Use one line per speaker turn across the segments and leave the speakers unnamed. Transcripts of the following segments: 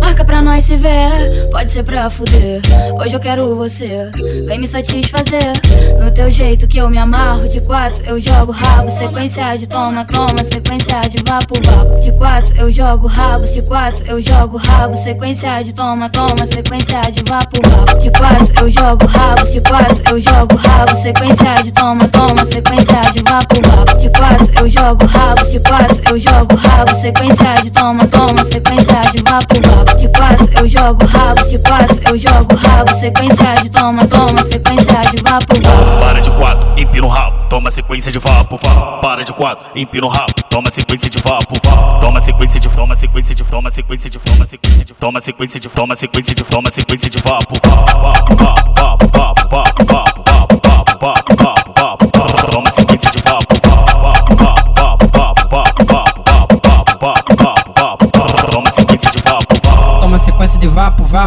Marca pra nós se ver, pode ser pra fuder. Hoje eu quero você, vem me satisfazer. No teu jeito que eu me amarro, de quatro eu jogo rabo. Sequência de toma, toma, sequência de vapo, vapo. De quatro eu jogo rabos, de quatro eu jogo rabo. Sequência de toma, toma, sequência de vapo, vapo. De quatro eu jogo rabos, de quatro eu jogo rabo. Sequência de toma, toma, sequência de vapo, vapo. Eu jogo rabo. Sequência de toma, toma, sequência de vapo, vapo de quatro, eu jogo rabos de quatro, eu jogo rabo, sequência de toma, toma, sequência de vapo, vapo.
Para de quatro, empina o rabo, toma sequência de vapo, vapo. Para de quatro, empina o rabo, toma sequência de vapo, vapo. Toma sequência de toma sequência de toma sequência de toma sequência de toma sequência de toma sequência de toma sequência de vapo, vapo, vapo, vapo, vapo,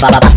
ba, ba, ba.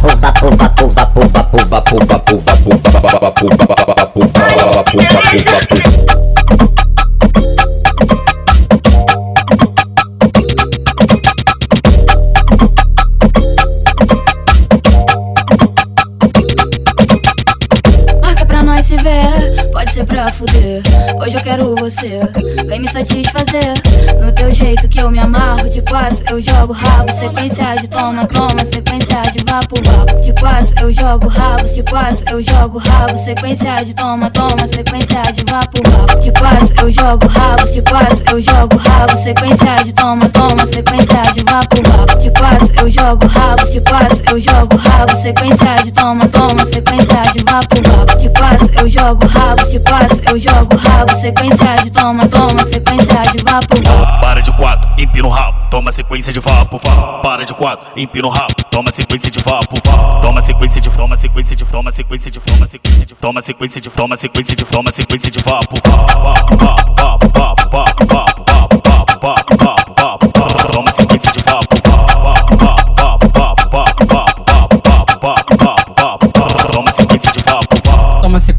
Ser pra fuder. Hoje eu quero você, vem me satisfazer. No teu jeito que eu me amarro, de quatro eu jogo rabo. Sequência de toma, toma, sequência de vapo, vapo. De quatro eu jogo rabos, de quatro eu jogo rabo. Sequência de toma, toma, sequência de vapo, vapo. De quatro eu jogo rabos, de quatro eu jogo rabo. Sequência de toma, toma, sequência de vapo, vapo. De quatro eu jogo rabos, de quatro eu jogo rabo. Sequência de toma, toma, sequência de vapo, vapo. De quatro eu jogo rabos, de quatro eu jogo rabo. Sequência de toma, toma, sequência de vapo, vapo.
Para de quatro, empina o rabo, toma sequência de vapo, vapo. Para de quatro, empina o rabo, toma sequência de vapo, vapo. Toma sequência de toma sequência de toma sequência de toma sequência de toma sequência de toma sequência de toma sequência de vapo, vapo, vapo, vapo, vapo, vapo, vapo, vapo, vapo, vapo, vapo, vapo, vapo. Toma sequência de
vapo,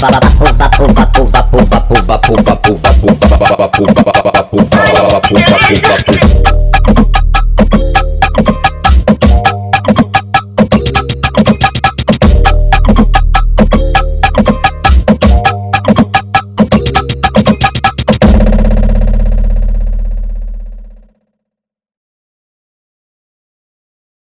vapo, vapo,
vapo, vapo, vapo, vapo, vapo, vapo,
vapo, vapo, vapo, vapo, vapo, vapo, vapo, vapo, vapo, vapo,